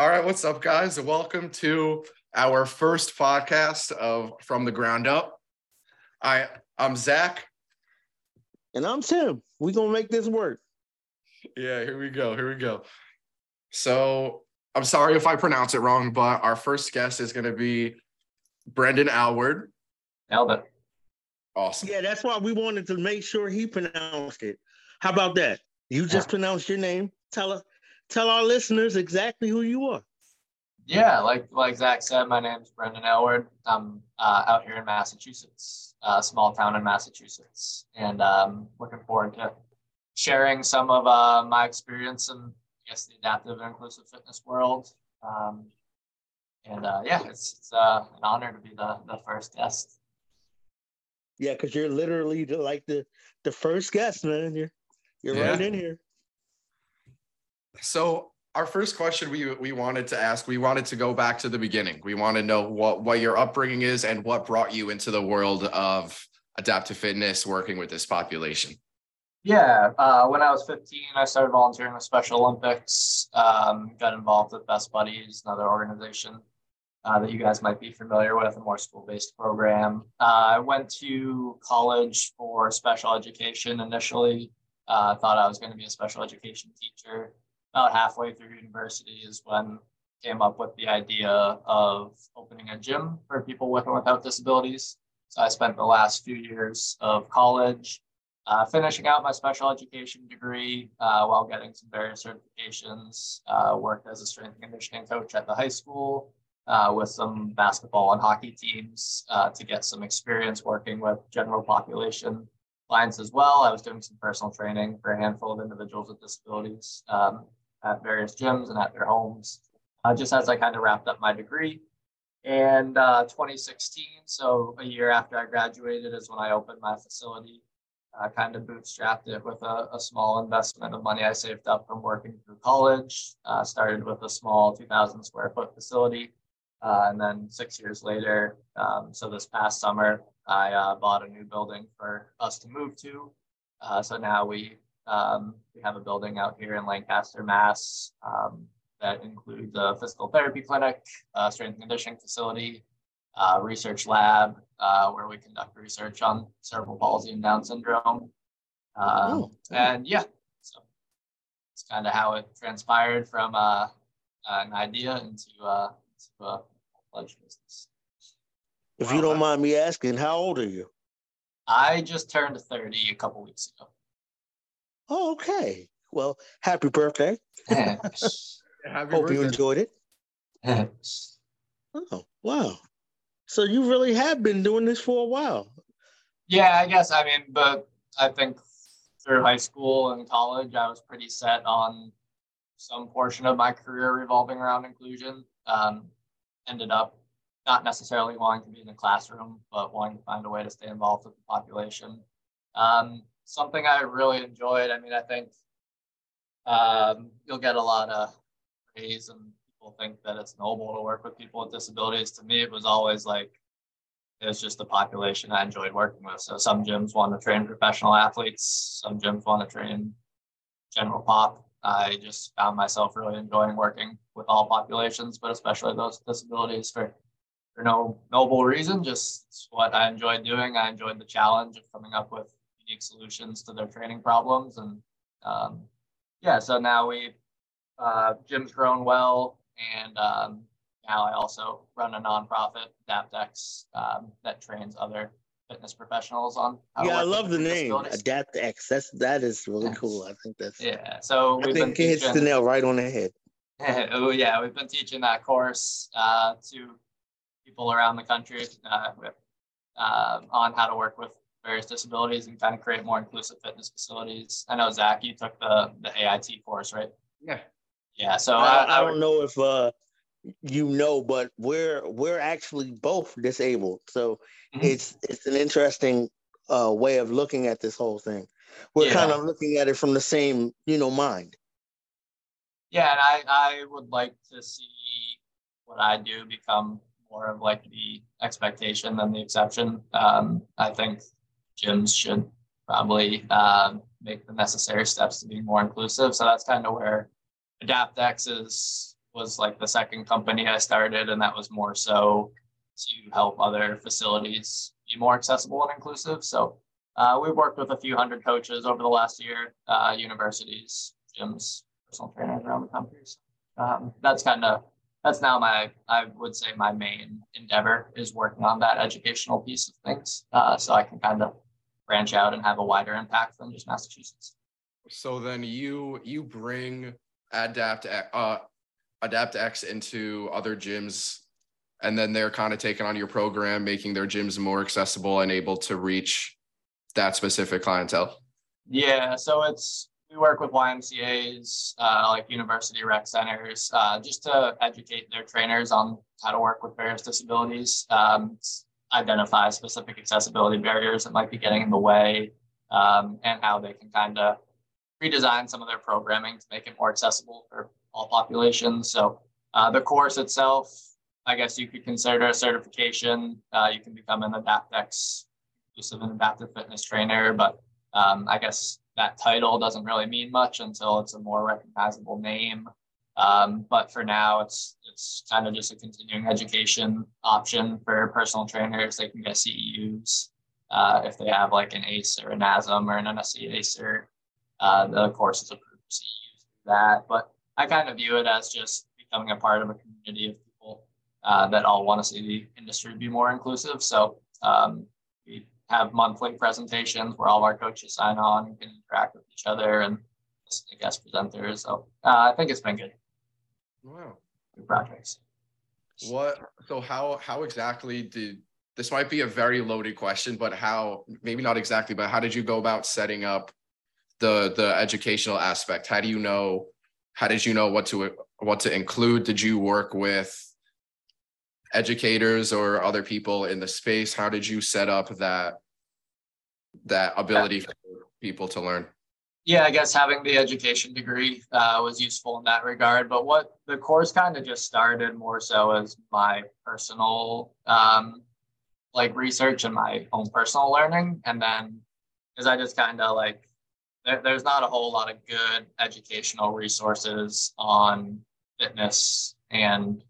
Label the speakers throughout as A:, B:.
A: All right, what's up, guys? Welcome to our first podcast of From the Ground Up. I I'm Zach.
B: And I'm Tim. We're gonna make this work.
A: Yeah, here we go. Here we go. So I'm sorry if I pronounce it wrong, but our first guest is gonna be Brendan Aylward.
C: Nailed it.
A: Awesome.
B: Yeah, that's why we wanted to make sure he pronounced it. How about that? You just
C: Yeah.
B: pronounced your name. Tell us, tell our listeners exactly who you are.
C: Yeah, like like Zach said, my name's Brendan Aylward. I'm uh, out here in Massachusetts, a small town in Massachusetts, and um, looking forward to sharing some of uh, my experience in, I guess, the adaptive and inclusive fitness world. Um, and uh, yeah, it's, it's uh, an honor to be the, the first guest.
B: Yeah, because you're literally the, like the the first guest, man. You're you're
A: Yeah.
B: right in here.
A: So our first question we we wanted to ask, we wanted to go back to the beginning. We want to know what what your upbringing is and what brought you into the world of adaptive fitness, working with this population.
C: Yeah, uh, when I was 15, I started volunteering with Special Olympics. Um, got involved with Best Buddies, another organization uh, that you guys might be familiar with, a more school-based program. Uh, I went to college for special education initially. Uh, thought I was going to be a special education teacher. About halfway through university is when came up with the idea of opening a gym for people with and without disabilities. So I spent the last few years of college uh, finishing out my special education degree uh, while getting some various certifications. Uh, worked as a strength and conditioning coach at the high school uh, with some basketball and hockey teams uh, to get some experience working with general population clients as well. I was doing some personal training for a handful of individuals with disabilities um, at various gyms and at their homes. Uh, just as I kind of wrapped up my degree. And uh, 2016, so a year after I graduated, is when I opened my facility I kind of bootstrapped it with a, a, small investment of money I saved up from working through college. Uh, started with a small 2,000 square foot facility. Uh, and then six years later, um, so this past summer, I uh, bought a new building for us to move to. Uh, so now we, um, we have a building out here in Lancaster, Mass. Um, that includes a physical therapy clinic, a strength and conditioning facility, uh, research lab uh, where we conduct research on cerebral palsy and Down syndrome. Um,
B: Oh.
C: And yeah, so it's kind of how it transpired from uh, an idea into, uh, into a fledged business.
B: If you don't mind me asking, how old are you?
C: I just turned 30 a couple weeks ago.
B: Oh, okay. Well, happy birthday.
A: Happy
B: Hope you enjoyed it. Oh, wow. So you really have been doing this for a while.
C: Yeah, I guess. I mean, but I think through high school and college, I was pretty set on some portion of my career revolving around inclusion. Um, ended up not necessarily wanting to be in the classroom, but wanting to find a way to stay involved with the population. Um, something I really enjoyed. I mean, I think um, you'll get a lot of praise and people think that it's noble to work with people with disabilities. To me, it was always like, it was just the population I enjoyed working with. So some gyms want to train professional athletes, some gyms want to train general pop. I just found myself really enjoying working with all populations, but especially those with disabilities for for no noble reason, just what I enjoyed doing. I enjoyed the challenge of coming up with unique solutions to their training problems. And um, yeah, so now we uh, gym's grown well, and um, now I also run a nonprofit, AdaptX, um, that trains other fitness professionals on. how to
B: yeah, I love the name
C: disabilities.
B: That's that is really
C: Yes.
B: cool. I think that's
C: Yeah, so
B: I
C: we've been
B: think it hits the nail right on the head.
C: oh yeah, we've been teaching that course uh, to people around the country uh, with, um on how to work with various disabilities and kind of create more inclusive fitness facilities. I know Zach, you took the the AIT course, right?
A: Yeah.
C: Yeah. So
B: I,
C: I,
B: I
C: I,
B: don't know if uh you know, but we're we're actually both disabled. So
C: Mhm.
B: it's it's an interesting uh way of looking at this whole thing. We're
C: Yeah.
B: kind of looking at it from the same, you know, mind.
C: yeah, and I I would like to see what I do become more of like the expectation than the exception. Um, I think gyms should probably um, make the necessary steps to be more inclusive. So that's kind of where AdaptX is was like the second company I started, and that was more so to help other facilities be more accessible and inclusive. So uh, we've worked with a few hundred coaches over the last year, uh, universities, gyms, personal trainers around the country. So, um, that's kind of that's now my I would say my main endeavor is working on that educational piece of things, uh, so I can kind of branch out and have a wider impact than just Massachusetts.
A: So then you you bring adapt uh AdaptX into other gyms and then they're kind of taking on your program making their gyms more accessible and able to reach that specific clientele
C: yeah so it's we work with ymcas uh, like university rec centers uh, just to educate their trainers on how to work with various disabilities um, identify specific accessibility barriers that might be getting in the way um, and how they can kind of redesign some of their programming to make it more accessible for all populations. So uh, the course itself, I guess you could consider a certification. Uh, you can become an AdaptX inclusive and adaptive fitness trainer, but um, I guess that title doesn't really mean much until it's a more recognizable name. Um, but for now, it's it's kind of just a continuing education option for personal trainers. They can get CEUs uh, if they have like an ACE or an NASM or an NSCA cert. Uh, the course is approved for CEUs through that. But I kind of view it as just becoming a part of a community of people uh, that all want to see the industry be more inclusive. So um, we have monthly presentations where all of our coaches sign on and can interact with each other and guest presenters. So uh, I think it's been good.
A: Wow.
C: Good projects.
A: What? So how how exactly did this might be a very loaded question, but how maybe not exactly, but how did you go about setting up the the educational aspect? How do you know how did you know what to what to include? Did you work with educators or other people in the space? How did you set up that that ability for people to learn?
C: Yeah, I guess having the education degree uh, was useful in that regard. But what the course kind of just started more so as my personal um, like research and my own personal learning, and then as I just kind of like there, there's not a whole lot of good educational resources on fitness and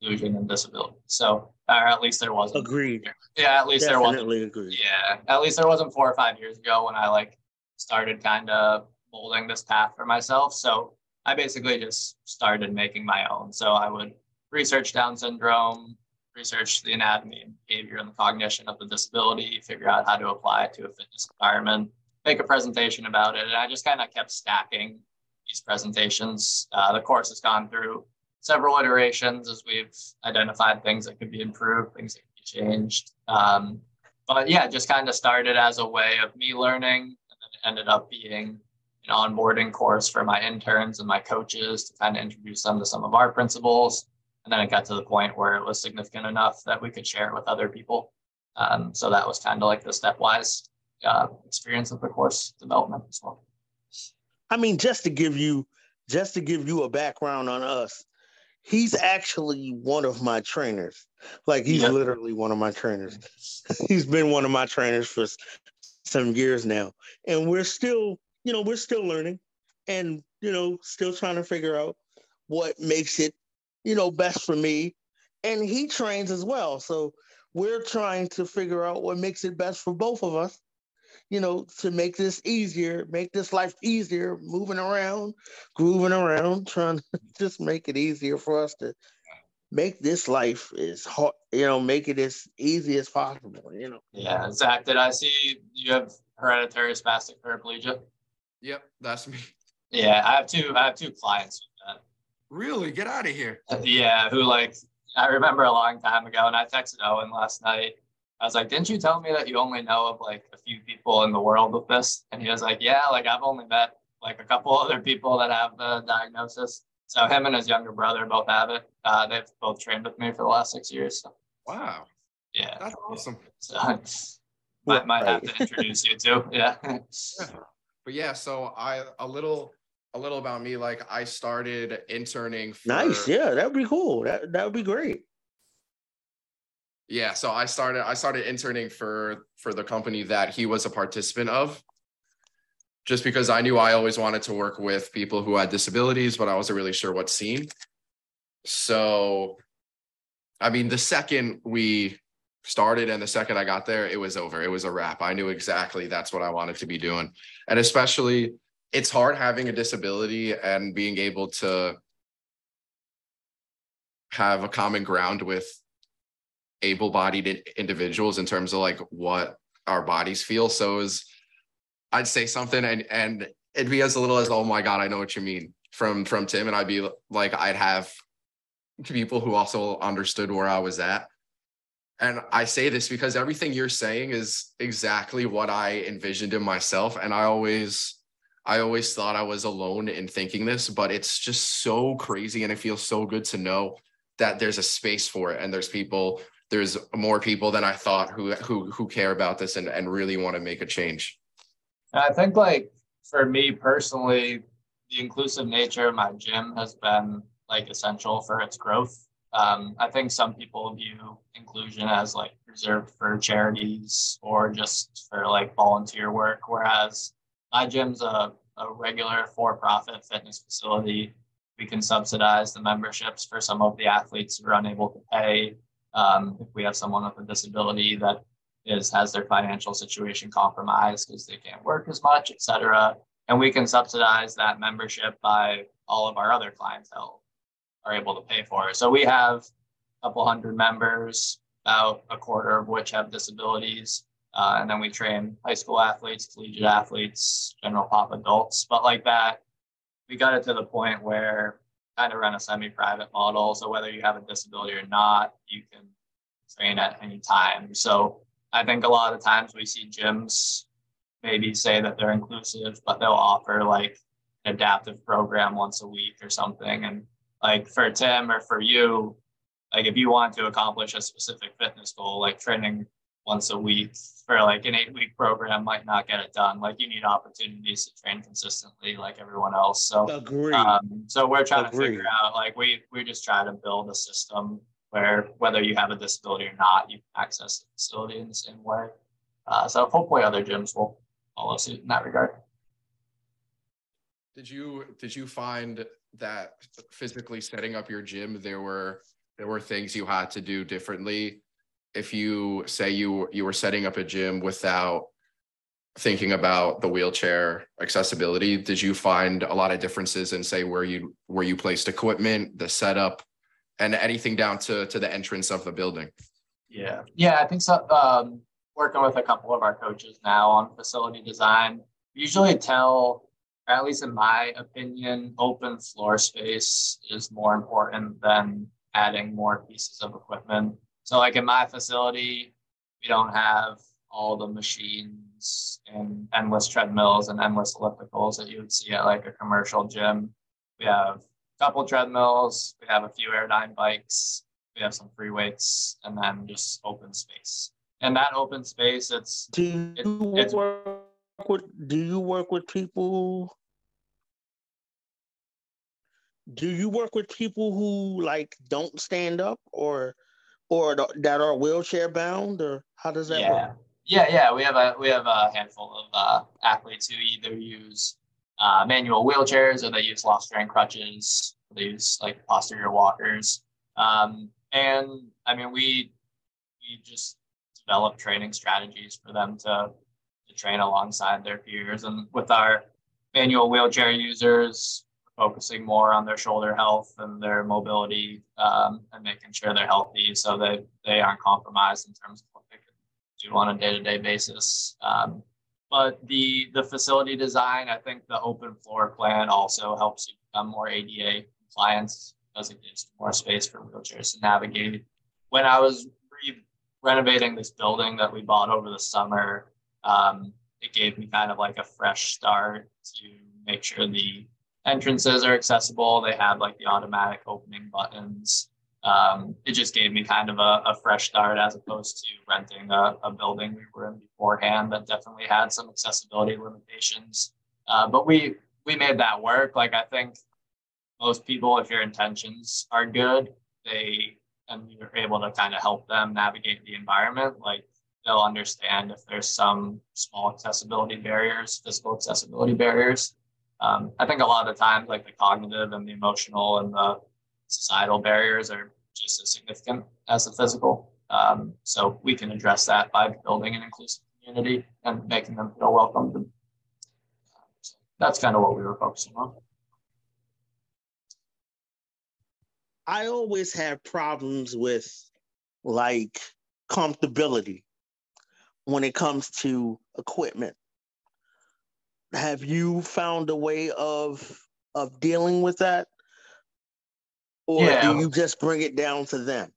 C: inclusion and disability. So, or at least there wasn't.
B: Agreed.
C: Yeah, at least
B: Definitely
C: there wasn't.
B: agreed.
C: Yeah, at least there wasn't four or five years ago when I like started kind of molding this path for myself. So I basically just started making my own. So I would research Down syndrome, research the anatomy and behavior and the cognition of the disability, figure out how to apply it to a fitness environment, make a presentation about it. And I just kind of kept stacking these presentations. Uh, the course has gone through several iterations as we've identified things that could be improved, things that could be changed. Um, but yeah, just kind of started as a way of me learning, ended up being an onboarding course for my interns and my coaches to kind of introduce them to some of our principles. And then it got to the point where it was significant enough that we could share it with other people. Um, so that was kind of like the stepwise uh, experience of the course development as well.
B: I mean, just to give you just to give you a background on us, he's actually one of my trainers. Like he's literally one of my trainers. he's been one of my trainers for some years now, and we're still, you know, we're still learning, and you know, still trying to figure out what makes it, you know, best for me. And he trains as well, so we're trying to figure out what makes it best for both of us you know, to make this easier, make this life easier, moving around, grooving around, trying to just make it easier for us to make this life as hard, you know, make it as easy as possible, you know.
C: Yeah, Zach, did I see you have hereditary spastic paraplegia?
A: Yep, that's me.
C: Yeah, I have two. I have two clients with that.
A: Really? Get out of here.
C: Yeah, who like I remember a long time ago, and I texted Owen last night I was like, didn't you tell me that you only know of like a few people in the world with this? And he was like, yeah, like I've only met like a couple other people that have the diagnosis. So him and his younger brother both have it. Uh, they've both trained with me for the last six years. So.
A: Wow.
C: Yeah.
A: That's awesome.
C: So might, might have to introduce you too. Yeah. yeah.
A: But yeah, so I a little a little about me. Like I started interning. For,
B: nice. Yeah, that would be cool. That that would be great
A: yeah so i started i started interning for for the company that he was a participant of just because i knew i always wanted to work with people who had disabilities but i wasn't really sure what scene so I mean, the second we started and the second I got there, it was over. It was a wrap. I knew exactly that's what I wanted to be doing. And especially, it's hard having a disability and being able to have a common ground with able-bodied individuals in terms of like what our bodies feel. So is I'd say something and and it'd be as little as oh my god, I know what you mean from from Tim, and I'd be like I'd have people who also understood where I was at. And I say this because everything you're saying is exactly what I envisioned in myself. And I always I always thought I was alone in thinking this, but it's just so crazy and it feels so good to know that there's a space for it and there's people there's more people than I thought who who who care about this and and really want to make a change.
C: I think like for me personally, the inclusive nature of my gym has been like essential for its growth. Um, I think some people view inclusion as like reserved for charities or just for like volunteer work, whereas my gym's a, a regular for-profit fitness facility we can subsidize the memberships for some of the athletes who are unable to pay. Um, if we have someone with a disability that is has their financial situation compromised because they can't work as much, et cetera. And we can subsidize that membership by all of our other clientele are able to pay for it. So we have a couple hundred members, about a quarter of which have disabilities. Uh, and then we train high school athletes, collegiate athletes, general pop adults. But like that, we got it to the point where kind of run a semi-private model. So whether you have a disability or not, you can train at any time. So I think a lot of times we see gyms maybe say that they're inclusive, but they'll offer like an adaptive program once a week or something. And like for Tim or for you, like if you want to accomplish a specific fitness goal, like training once a week for like an eight week program might not get it done. Like you need opportunities to train consistently, like everyone else. So
B: agree.
C: Um, so we're trying Agreed. to figure out like we we just try to build a system where whether you have a disability or not, you can access the facility in the same way. Uh, so hopefully other gyms will follow suit in that regard.
A: Did you did you find that physically setting up your gym there were there were things you had to do differently if you say you you were setting up a gym without thinking about the wheelchair accessibility did you find a lot of differences in say where you where you placed equipment the setup and anything down to to the entrance of the building.
C: Yeah. Yeah i think so um, working with a couple of our coaches now on facility design usually tell at least in my opinion open floor space is more important than adding more pieces of equipment. So like in my facility, we don't have all the machines and endless treadmills and endless ellipticals that you would see at like a commercial gym. We have couple treadmills, we have a few Airdyne bikes, we have some free weights, and then just open space. And that open space, it's
B: do you it, work with do you work with people do you work with people who like don't stand up or or that are wheelchair bound, or how does that
C: yeah.
B: work?
C: Yeah, yeah, we have a we have a handful of uh, athletes who either use uh, manual wheelchairs or they use Lofstrand crutches. They use like posterior walkers, um, and I mean we we just develop training strategies for them to to train alongside their peers. And with our manual wheelchair users, focusing more on their shoulder health and their mobility um, and making sure they're healthy so that they aren't compromised in terms of what they can do on a day-to-day basis. Um, but the the facility design, I think the open floor plan also helps you become more ADA compliant because it gives more space for wheelchairs to navigate. When I was re- renovating this building that we bought over the summer, um, it gave me kind of like a fresh start to make sure the entrances are accessible. They have like the automatic opening buttons. Um, it just gave me kind of a, a fresh start as opposed to renting a, a, building we were in beforehand that definitely had some accessibility limitations. Uh, but we we made that work. Like I think most people, if your intentions are good, they and you're able to kind of help them navigate the environment. Like they'll understand if there's some small accessibility barriers, physical accessibility barriers, um, I think a lot of the times, like the cognitive and the emotional and the societal barriers are just as significant as the physical. Um, so we can address that by building an inclusive community and making them feel welcomed. And, so that's kind of what we were focusing on.
B: I always have problems with like comfortability when it comes to equipment. Have you found a way of of dealing with that? Or yeah. do you just bring it down to them?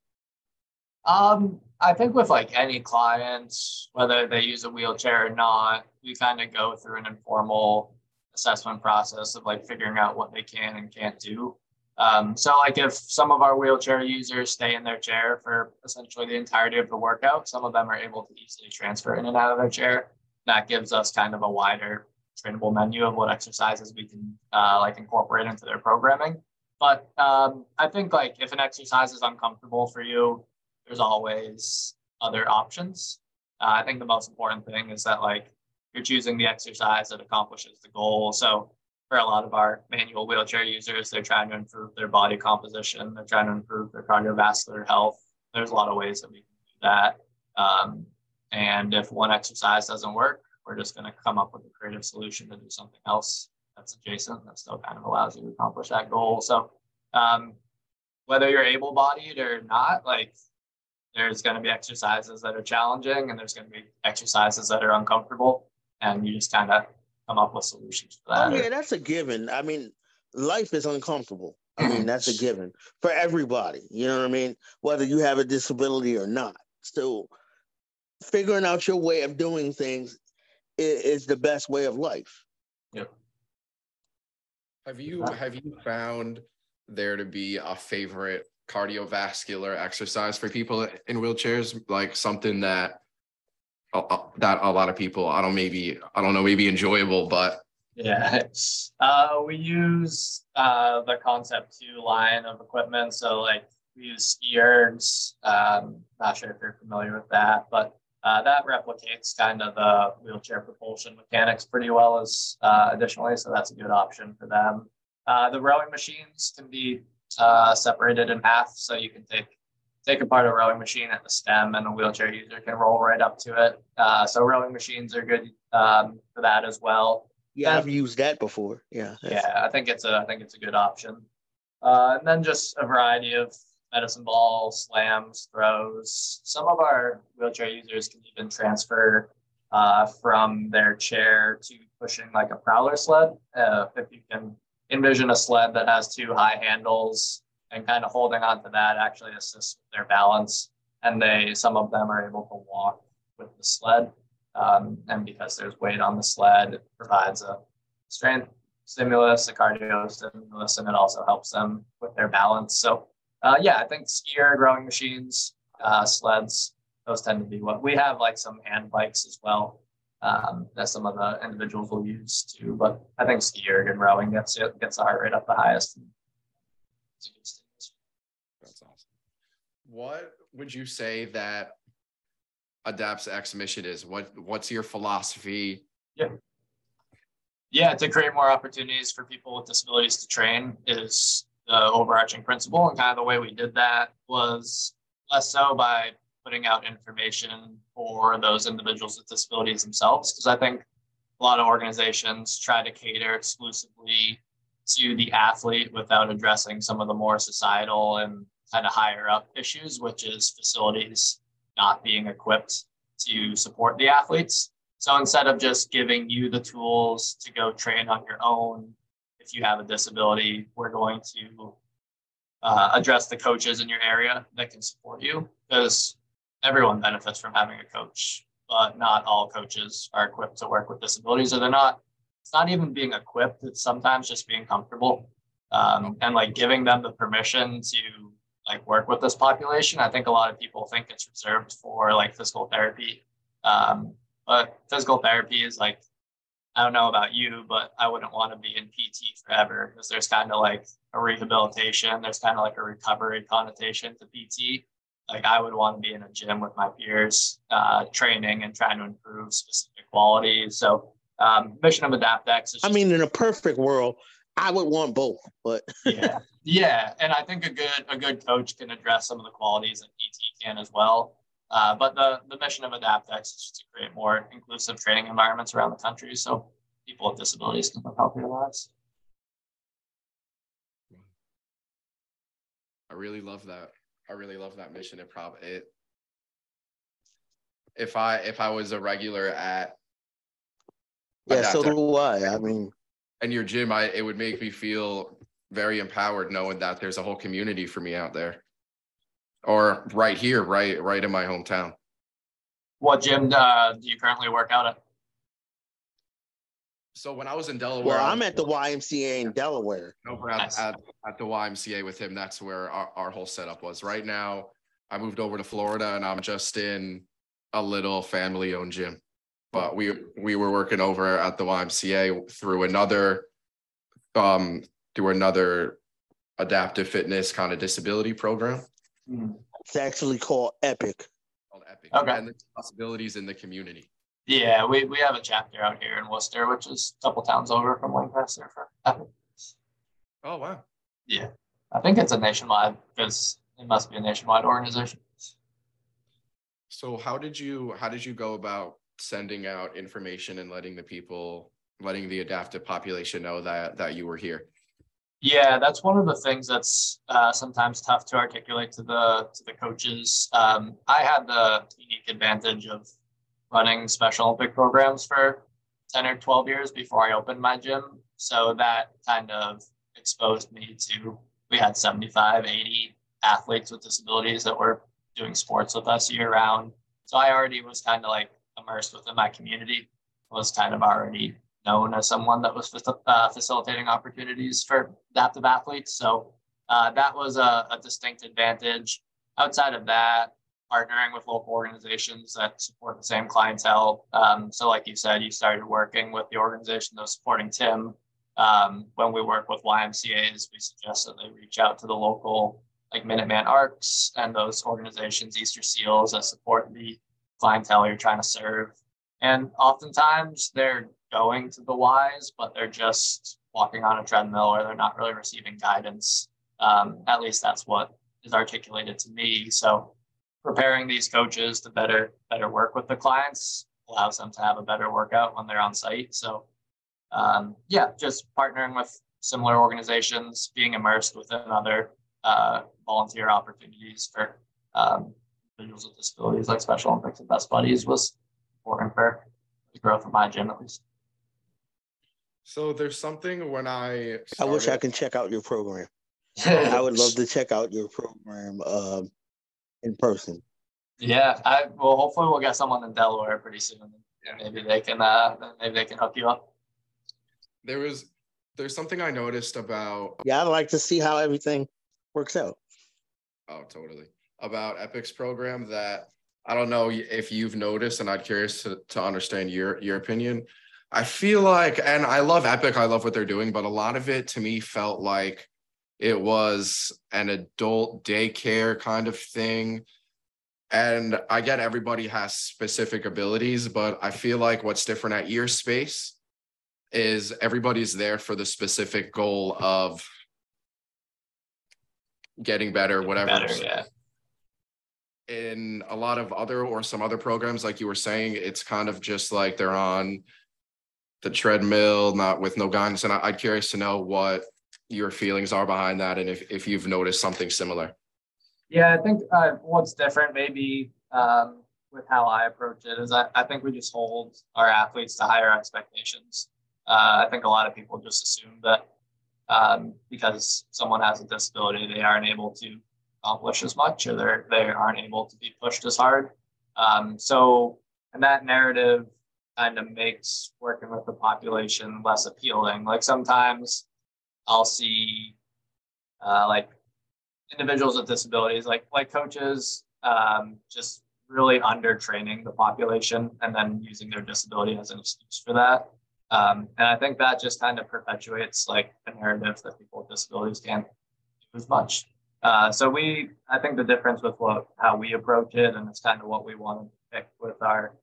C: Um, I think with like any clients, whether they use a wheelchair or not, we kind of go through an informal assessment process of like figuring out what they can and can't do. Um, so like if some of our wheelchair users stay in their chair for essentially the entirety of the workout, some of them are able to easily transfer in and out of their chair. That gives us kind of a wider trainable menu of what exercises we can uh, like incorporate into their programming. But um, I think like if an exercise is uncomfortable for you, there's always other options. Uh, I think the most important thing is that like you're choosing the exercise that accomplishes the goal. So for a lot of our manual wheelchair users, they're trying to improve their body composition. They're trying to improve their cardiovascular health. There's a lot of ways that we can do that. Um, and if one exercise doesn't work, we're just going to come up with a creative solution to do something else that's adjacent that still kind of allows you to accomplish that goal. So um, whether you're able-bodied or not, like there's going to be exercises that are challenging and there's going to be exercises that are uncomfortable and you just kind of come up with solutions for that.
B: Oh, yeah, that's a given. I mean, life is uncomfortable. I mean, that's a given for everybody. You know what I mean? Whether you have a disability or not. So figuring out your way of doing things is, is the best way of life.
A: Have you have you found there to be a favorite cardiovascular exercise for people in wheelchairs? Like something that that a lot of people I don't maybe I don't know maybe enjoyable, but
C: yeah, uh, we use uh, the Concept Two line of equipment. So like we use ski ergs. Um, not sure if you're familiar with that, but uh, that replicates kind of the wheelchair propulsion mechanics pretty well as uh, additionally. So that's a good option for them. Uh, the rowing machines can be uh, separated in half, so you can take take apart a rowing machine at the stem and a wheelchair user can roll right up to it. Uh, so rowing machines are good um, for that as well.
B: Yeah, and, I've used that before. Yeah.
C: Yeah, I think it's a I think it's a good option. Uh, and then just a variety of medicine ball, slams, throws. Some of our wheelchair users can even transfer uh, from their chair to pushing like a prowler sled. Uh, if you can envision a sled that has two high handles and kind of holding on to that actually assists their balance. And they, some of them are able to walk with the sled. Um, and because there's weight on the sled, it provides a strength stimulus, a cardio stimulus, and it also helps them with their balance. So, uh, yeah, I think SkiErg, rowing machines, uh, sleds, those tend to be what we have, like some hand bikes as well. Um, that some of the individuals will use too, but I think SkiErg and rowing gets it gets the heart rate up the highest.
A: That's awesome. What would you say that Adapts X mission is? What What's your philosophy?
C: Yeah. Yeah, to create more opportunities for people with disabilities to train is the overarching principle. And kind of the way we did that was less so by putting out information for those individuals with disabilities themselves. Because I think a lot of organizations try to cater exclusively to the athlete without addressing some of the more societal and kind of higher up issues, which is facilities not being equipped to support the athletes. So instead of just giving you the tools to go train on your own, if you have a disability, we're going to uh, address the coaches in your area that can support you because everyone benefits from having a coach, but not all coaches are equipped to work with disabilities or they're not it's not even being equipped it's sometimes just being comfortable. Um, and like giving them the permission to like work with this population i think a lot of people think it's reserved for like physical therapy. Um, but physical therapy is like i don't know about you but i wouldn't want to be in pt forever because there's kind of like a rehabilitation there's kind of like a recovery connotation to pt like i would want to be in a gym with my peers uh, training and trying to improve specific qualities so um, mission of AdaptX.
B: Is I mean, in a perfect world, I would want both, but
C: yeah, yeah, and I think a good a good coach can address some of the qualities that PT can as well. Uh, but the the mission of AdaptX is to create more inclusive training environments around the country, so people with disabilities can live healthier lives.
A: I really love that. I really love that mission. It probably it. If I if I was a regular at
B: yeah, so do I. I mean,
A: and your gym, I it would make me feel very empowered knowing that there's a whole community for me out there, or right here, right right in my hometown.
C: What gym uh, do you currently work out at?
A: So when I was in Delaware,
B: well, I'm at the YMCA in Delaware.
A: Over at, nice. at, at, the YMCA with him, that's where our, our whole setup was. Right now, I moved over to Florida, and I'm just in a little family-owned gym. But we we were working over at the YMCA through another um through another adaptive fitness kind of disability program.
B: Mm-hmm. It's actually called Epic.
A: Called Epic. Okay. And the possibilities in the community.
C: Yeah, we, we have a chapter out here in Worcester, which is a couple towns over from Lancaster for Epic.
A: Oh wow.
C: Yeah. I think it's a nationwide because it must be a nationwide organization.
A: So how did you how did you go about sending out information and letting the people letting the adaptive population know that that you were here?
C: Yeah, that's one of the things that's uh, sometimes tough to articulate to the to the coaches. Um, I had the unique advantage of running Special Olympic programs for 10 or 12 years before I opened my gym. So that kind of exposed me to, we had 75, 80 athletes with disabilities that were doing sports with us year round. So I already was kind of like immersed within my community, was kind of already known as someone that was uh, facilitating opportunities for adaptive athletes. So uh, that was a, a distinct advantage. Outside of that, partnering with local organizations that support the same clientele. Um, so, like you said, you started working with the organization that was supporting Tim. Um, when we work with YMCA's, we suggest that they reach out to the local, like Minuteman Arcs and those organizations, Easter Seals, that support the clientele you're trying to serve. And oftentimes they're going to the Ys, but they're just walking on a treadmill or they're not really receiving guidance. Um, at least that's what is articulated to me. So preparing these coaches to better better work with the clients allows them to have a better workout when they're on site. So um, yeah, just partnering with similar organizations, being immersed within other uh, volunteer opportunities for um, individuals with disabilities like Special Olympics and Best Buddies was important for the growth of my gym at least.
A: So there's something when I
B: started... I wish I can check out your program. I would love to check out your program. Um, in person.
C: Yeah, I well hopefully we'll get someone in Delaware pretty soon. Yeah. Maybe they can uh maybe they can hook you up.
A: There was there's something I noticed about
B: Yeah, I'd like to see how everything works out.
A: Oh, totally. About Epic's program that I don't know if you've noticed, and I'd curious to, to understand your your opinion. I feel like, and I love Epic, I love what they're doing, but a lot of it to me felt like it was an adult daycare kind of thing. And I get everybody has specific abilities, but I feel like what's different at your space is everybody's there for the specific goal of getting better, whatever. Better, yeah. In a lot of other or some other programs, like you were saying, it's kind of just like they're on the treadmill, not with no guidance. And I, I'm curious to know what your feelings are behind that and if, if you've noticed something similar.
C: Yeah, I think uh, what's different maybe um, with how I approach it is I, I think we just hold our athletes to higher expectations. Uh, I think a lot of people just assume that um, because someone has a disability, they aren't able to accomplish as much or they're, they aren't able to be pushed as hard. Um, so, and that narrative kind of makes working with the population less appealing. Like sometimes I'll see uh, like individuals with disabilities, like like coaches, um, just really under training the population and then using their disability as an excuse for that. Um, and I think that just kind of perpetuates like the narrative that people with disabilities can't do as much. Uh, so we, I think the difference with what how we approach it, and it's kind of what we want to pick with our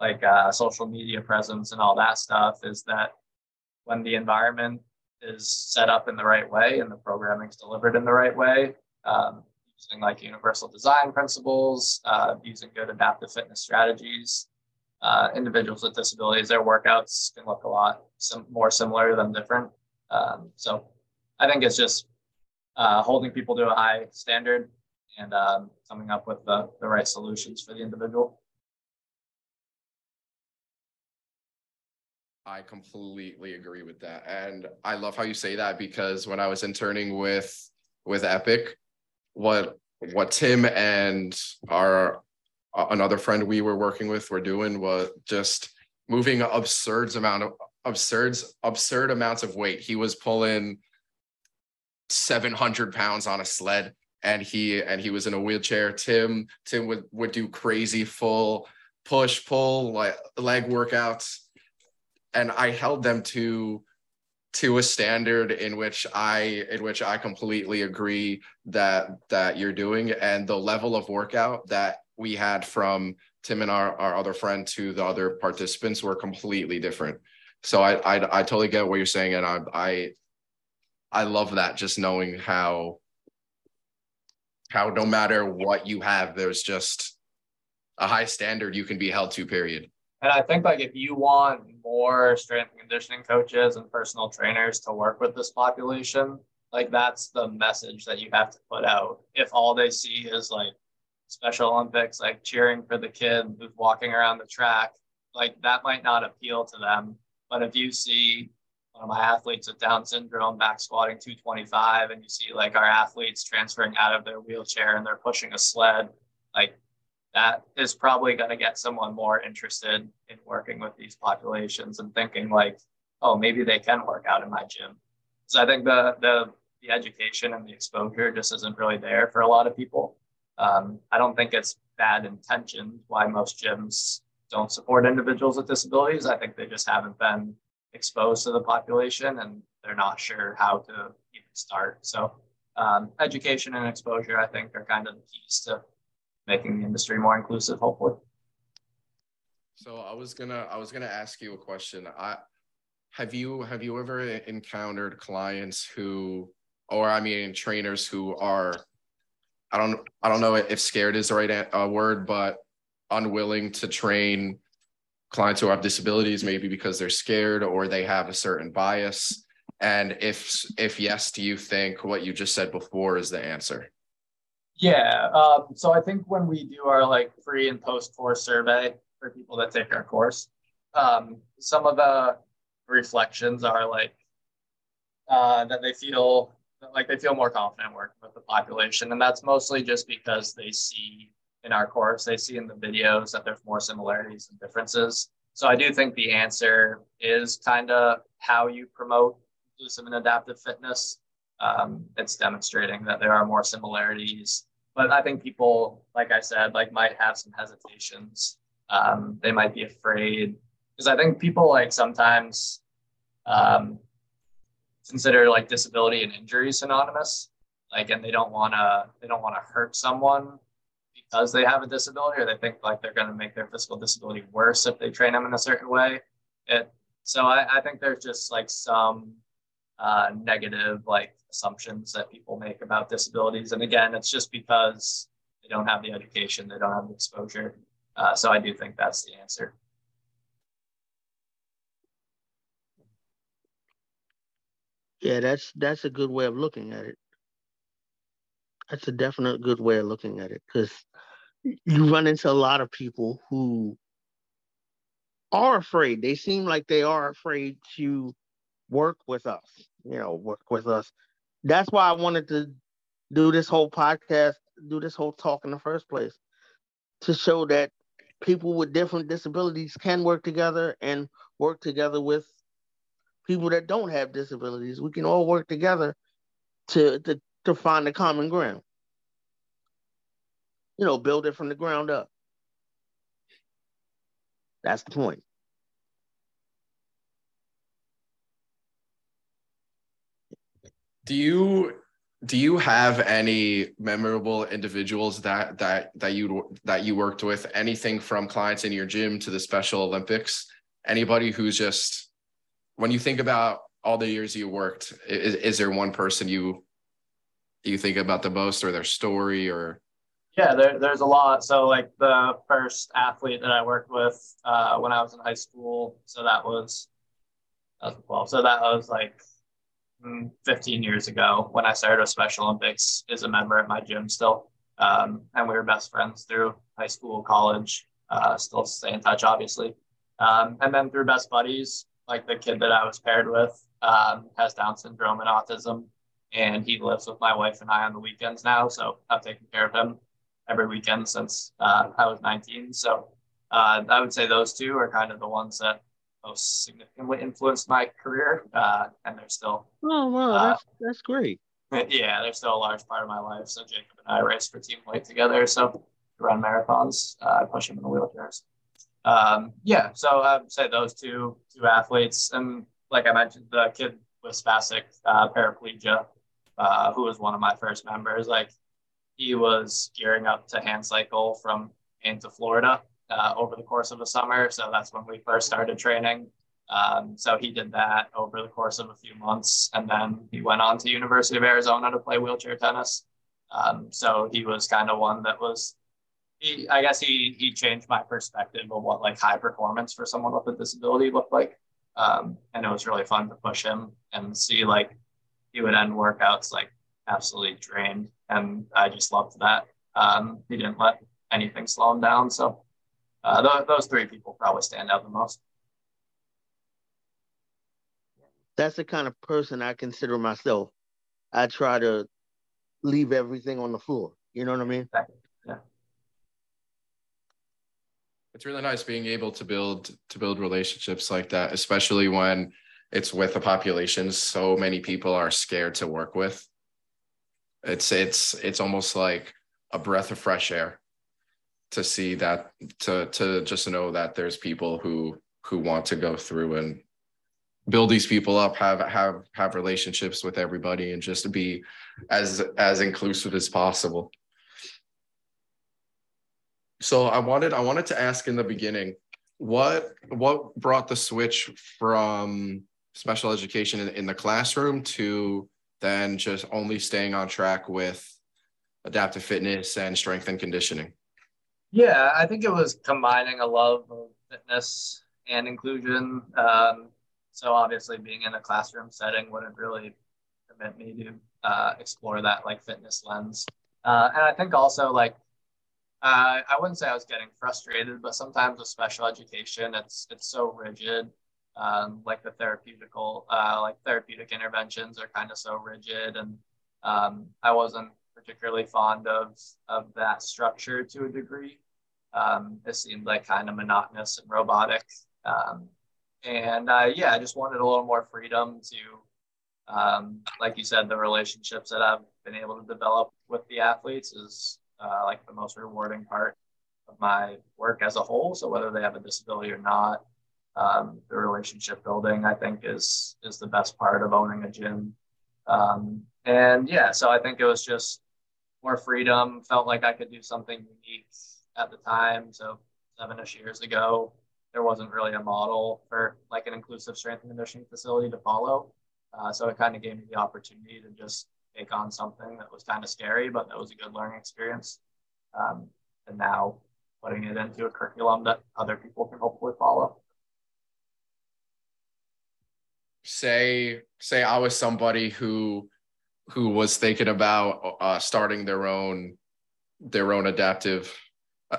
C: like uh, social media presence and all that stuff, is that when the environment is set up in the right way and the programming is delivered in the right way, um, using like universal design principles, uh, using good adaptive fitness strategies, uh, individuals with disabilities, their workouts can look a lot sim- more similar than different. Um, so I think it's just uh, holding people to a high standard and um, coming up with the, the right solutions for the individual.
A: I completely agree with that. And I love how you say that because when I was interning with with Epic, what what Tim and our uh, another friend we were working with were doing was just moving absurd amount of absurd absurd amounts of weight. He was pulling 700 pounds on a sled and he and he was in a wheelchair. Tim Tim would would do crazy full push pull like leg workouts and I held them to to a standard in which I in which I completely agree that that you're doing and the level of workout that we had from Tim and our, our other friend to the other participants were completely different. So I, I I totally get what you're saying and I I I love that just knowing how how no matter what you have there's just a high standard you can be held to period.
C: And I think like if you want more strength and conditioning coaches and personal trainers to work with this population, like that's the message that you have to put out. If all they see is like Special Olympics, like cheering for the kid who's walking around the track, like that might not appeal to them. But if you see one of my athletes with Down syndrome back squatting 225, and you see like our athletes transferring out of their wheelchair and they're pushing a sled, like that is probably going to get someone more interested in working with these populations and thinking like, oh, maybe they can work out in my gym. So I think the the the education and the exposure just isn't really there for a lot of people. Um, I don't think it's bad intention why most gyms don't support individuals with disabilities. I think they just haven't been exposed to the population and they're not sure how to even start. So um, education and exposure, I think, are kind of the keys to making the industry more inclusive, hopefully.
A: So I was gonna I was gonna ask you a question. I have you have you ever encountered clients who or I mean trainers who are I don't I don't know if scared is the right uh, word, but unwilling to train clients who have disabilities, maybe because they're scared or they have a certain bias. And if if yes, do you think what you just said before is the answer?
C: Yeah. Um, so I think when we do our like pre and post course survey for people that take our course, um, some of the reflections are like uh, that they feel like they feel more confident working with the population, and that's mostly just because they see in our course, they see in the videos that there's more similarities and differences. So I do think the answer is kind of how you promote inclusive and adaptive fitness. Um, it's demonstrating that there are more similarities but I think people, like I said, like might have some hesitations. Um, they might be afraid because I think people like sometimes um, consider like disability and injury synonymous, like, and they don't want to they don't want to hurt someone because they have a disability, or they think like they're going to make their physical disability worse if they train them in a certain way. It so I, I think there's just like some uh, negative like assumptions that people make about disabilities. And again, it's just because they don't have the education, they don't have the exposure. Uh, so I do think that's the answer.
B: Yeah, that's that's a good way of looking at it. That's a definite good way of looking at it because you run into a lot of people who are afraid. They seem like they are afraid to work with us, you know, work with us. That's why I wanted to do this whole podcast, do this whole talk in the first place to show that people with different disabilities can work together and work together with people that don't have disabilities. We can all work together to to, to find a common ground. You know, build it from the ground up. That's the point.
A: Do you do you have any memorable individuals that that that you that you worked with anything from clients in your gym to the special olympics anybody who's just when you think about all the years you worked, is, is there one person you you think about the most, or their story, or?
C: Yeah, there, there's a lot. So like the first athlete that I worked with uh, when I was in high school, so that was 2012. So that was like 15 years ago when I started with Special Olympics. Is a member at my gym still, um, and we were best friends through high school, college. Uh, still stay in touch, obviously. Um, and then through Best Buddies, like the kid that I was paired with um, has Down syndrome and autism, and he lives with my wife and I on the weekends now. So I've taken care of him every weekend since uh, I was 19. So uh, I would say those two are kind of the ones that most significantly influenced my career, uh, and they're still.
B: Oh wow, uh, that's that's great.
C: Yeah, they're still a large part of my life. So Jacob and I race for Team Hoyt together. So we run marathons. Uh, I push him in the wheelchairs. Um, yeah, so I'd say those two two athletes, and like I mentioned, the kid with spastic uh, paraplegia, uh, who was one of my first members. Like he was gearing up to hand cycle from into Florida uh, over the course of a summer. So that's when we first started training. Um, so he did that over the course of a few months, and then he went on to University of Arizona to play wheelchair tennis. Um, so he was kind of one that was he, I guess he he changed my perspective of what like high performance for someone with a disability looked like. Um, and it was really fun to push him and see like he would end workouts like absolutely drained, and I just loved that. Um, he didn't let anything slow him down. So uh, th- those three people probably stand out the most.
B: That's the kind of person I consider myself. I try to leave everything on the floor. You know what I mean?
C: Exactly
A: it's really nice being able to build to build relationships like that especially when it's with a population so many people are scared to work with it's it's it's almost like a breath of fresh air to see that to to just know that there's people who who want to go through and build these people up have have have relationships with everybody and just be as as inclusive as possible so I wanted I wanted to ask in the beginning, what what brought the switch from special education in, in the classroom to then just only staying on track with adaptive fitness and strength and conditioning?
C: Yeah, I think it was combining a love of fitness and inclusion. Um, so obviously, being in a classroom setting wouldn't really permit me to uh, explore that like fitness lens. Uh, and I think also like uh, I wouldn't say I was getting frustrated, but sometimes with special education, it's it's so rigid. Um, like the therapeutical, uh, like therapeutic interventions are kind of so rigid, and um, I wasn't particularly fond of of that structure to a degree. Um, it seemed like kind of monotonous and robotic, um, and uh, yeah, I just wanted a little more freedom to, um, like you said, the relationships that I've been able to develop with the athletes is uh, like the most rewarding part of my work as a whole. So whether they have a disability or not, um, the relationship building I think is is the best part of owning a gym. Um, and yeah, so I think it was just more freedom. Felt like I could do something unique at the time. So seven-ish years ago, there wasn't really a model for like an inclusive strength and conditioning facility to follow. Uh, so it kind of gave me the opportunity to just take on something that was kind of scary, but that was a good learning experience. Um, and now putting it into a curriculum that other people can hopefully follow.
A: Say, say I was somebody who who was thinking about uh, starting their own their own adaptive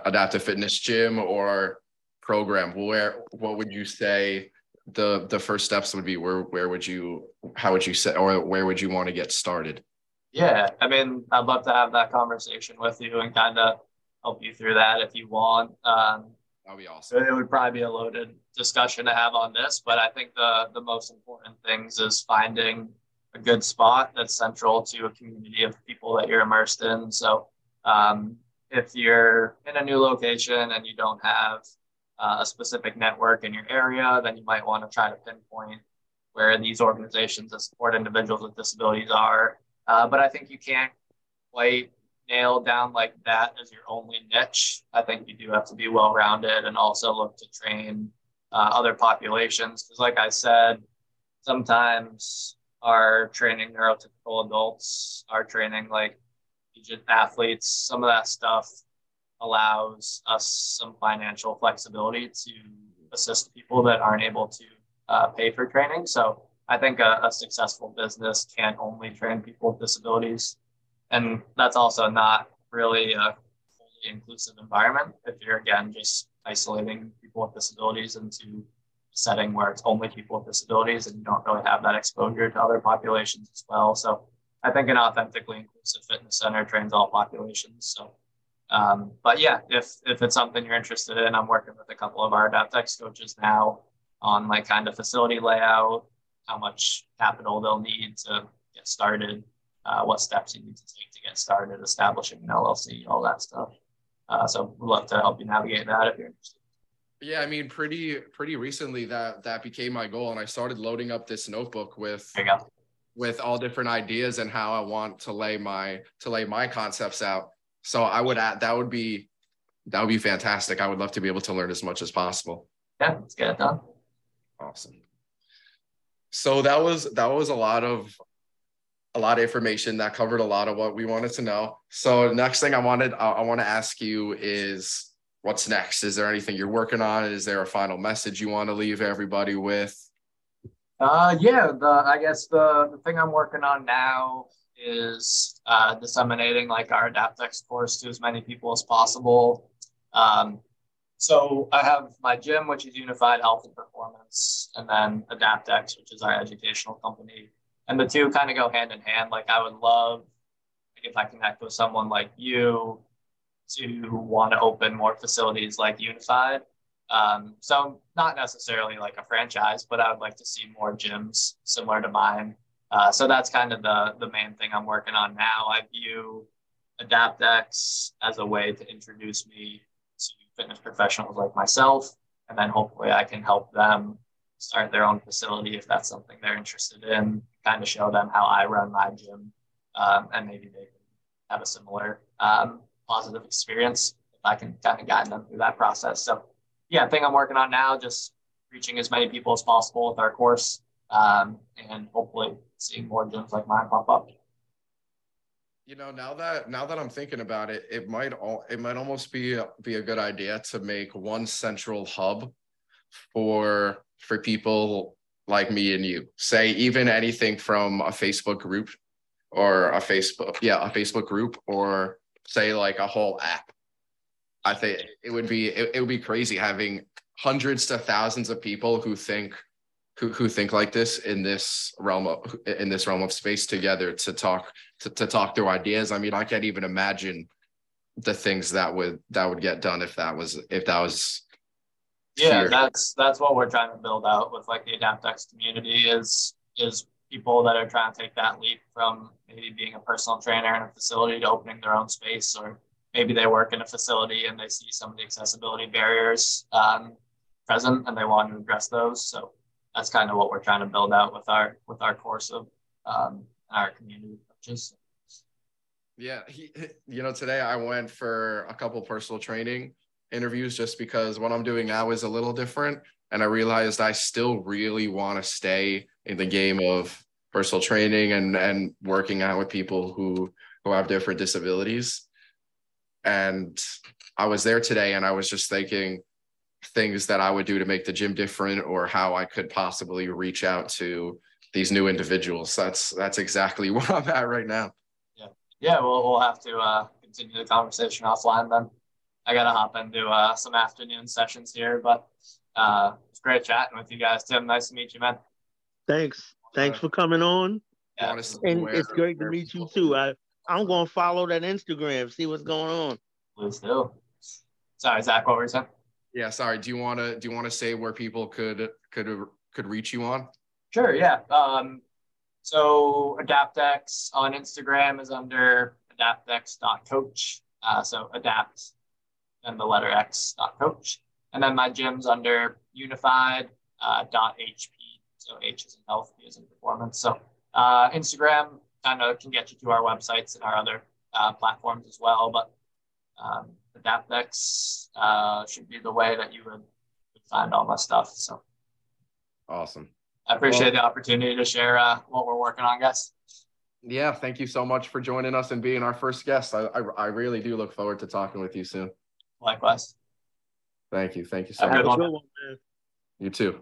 A: adaptive fitness gym or program where what would you say the the first steps would be where where would you how would you set or where would you want to get started
C: yeah, I mean, I'd love to have that conversation with you and kind of help you through that if you want. Um,
A: That'd be awesome.
C: It would probably be a loaded discussion to have on this, but I think the the most important things is finding a good spot that's central to a community of people that you're immersed in. So um, if you're in a new location and you don't have uh, a specific network in your area, then you might want to try to pinpoint where these organizations that support individuals with disabilities are uh, but I think you can't quite nail down like that as your only niche. I think you do have to be well rounded and also look to train uh, other populations. Because, like I said, sometimes are training neurotypical adults, are training like athletes. Some of that stuff allows us some financial flexibility to assist people that aren't able to uh, pay for training. So I think a, a, successful business can't only train people with disabilities. And that's also not really a fully inclusive environment if you're, again, just isolating people with disabilities into setting where it's only people with disabilities and you don't really have that exposure to other populations as well. So I think an authentically inclusive fitness center trains all populations. So um, but yeah, if if it's something you're interested in, I'm working with a couple of our AdaptX coaches now on like kind of facility layout, how much capital they'll need to get started, uh, what steps you need to take to get started, establishing an LLC, all that stuff. Uh, so we'd love to help you navigate that if you're interested.
A: Yeah, I mean, pretty pretty recently that that became my goal, and I started loading up this notebook with with all different ideas and how I want to lay my to lay my concepts out so I would add that would be that would be fantastic. I would love to be able to learn as much as possible.
C: Yeah, let's get it done.
A: Awesome. So that was that was a lot of a lot of information that covered a lot of what we wanted to know. So next thing I wanted I, I want to ask you is what's next? Is there anything you're working on? Is there a final message you want to leave everybody with?
C: Uh, yeah, the I guess the, the thing I'm working on now is uh, disseminating like our AdaptX course to as many people as possible. Um, so I have my gym, which is Unified Health and Performance, and then AdaptX, which is our educational company. And the two kind of go hand in hand. Like I would love like, if I connect with someone like you to want to open more facilities like Unified. Um, so not necessarily like a franchise, but I would like to see more gyms similar to mine uh, so that's kind of the, the main thing I'm working on now. I view AdaptX as a way to introduce me to fitness professionals like myself. And then hopefully I can help them start their own facility if that's something they're interested in, kind of show them how I run my gym. Um, and maybe they can have a similar um, positive experience if I can kind of guide them through that process. So, yeah, thing I'm working on now, just reaching as many people as possible with our course um, and hopefully seeing more gyms like mine pop up.
A: You know, now that now that I'm thinking about it, it might all it might almost be be a good idea to make one central hub for for people like me and you. Say even anything from a Facebook group or a Facebook yeah a Facebook group or say like a whole app. I think it would be it, it would be crazy having hundreds to thousands of people who think who, who think like this in this realm of in this realm of space together to talk to, to talk through ideas. I mean, I can't even imagine the things that would that would get done if that was if that was
C: yeah here. that's that's what we're trying to build out with like the adaptx community is is people that are trying to take that leap from maybe being a personal trainer in a facility to opening their own space or maybe they work in a facility and they see some of the accessibility barriers um, present and they want to address those so that's kind of what we're trying to build out with our with our course of um, our community coaches.
A: Yeah, he, you know, today I went for a couple personal training interviews just because what I'm doing now is a little different, and I realized I still really want to stay in the game of personal training and and working out with people who who have different disabilities. And I was there today, and I was just thinking things that I would do to make the gym different or how I could possibly reach out to these new individuals. That's that's exactly where I'm at right now.
C: Yeah. Yeah, we'll we'll have to uh, continue the conversation offline then. I gotta hop into uh, some afternoon sessions here, but uh, it's great chatting with you guys, Tim. Nice to meet you, man.
B: Thanks. Thanks for coming on. Yeah. And where, it's great to meet you too. I I'm gonna follow that Instagram, see what's going on.
C: Please do. Sorry, Zach, what were you saying?
A: Yeah, sorry. Do you want to do you want to say where people could could could reach you on?
C: Sure. Yeah. Um, so AdaptX on Instagram is under adaptx.coach. Uh, so adapt and the letter X dot coach. And then my gym's under unified uh, .hp. So H is in health, P is in performance. So uh, Instagram, I know it can get you to our websites and our other uh, platforms as well, but um, AdaptX uh, should be the way that you would, would, find all my stuff. So
A: awesome.
C: I appreciate well, the opportunity to share uh, what we're working on, guys.
A: Yeah, thank you so much for joining us and being our first guest. I, I, I really do look forward to talking with you soon.
C: Likewise.
A: Thank you. Thank you so much. You too.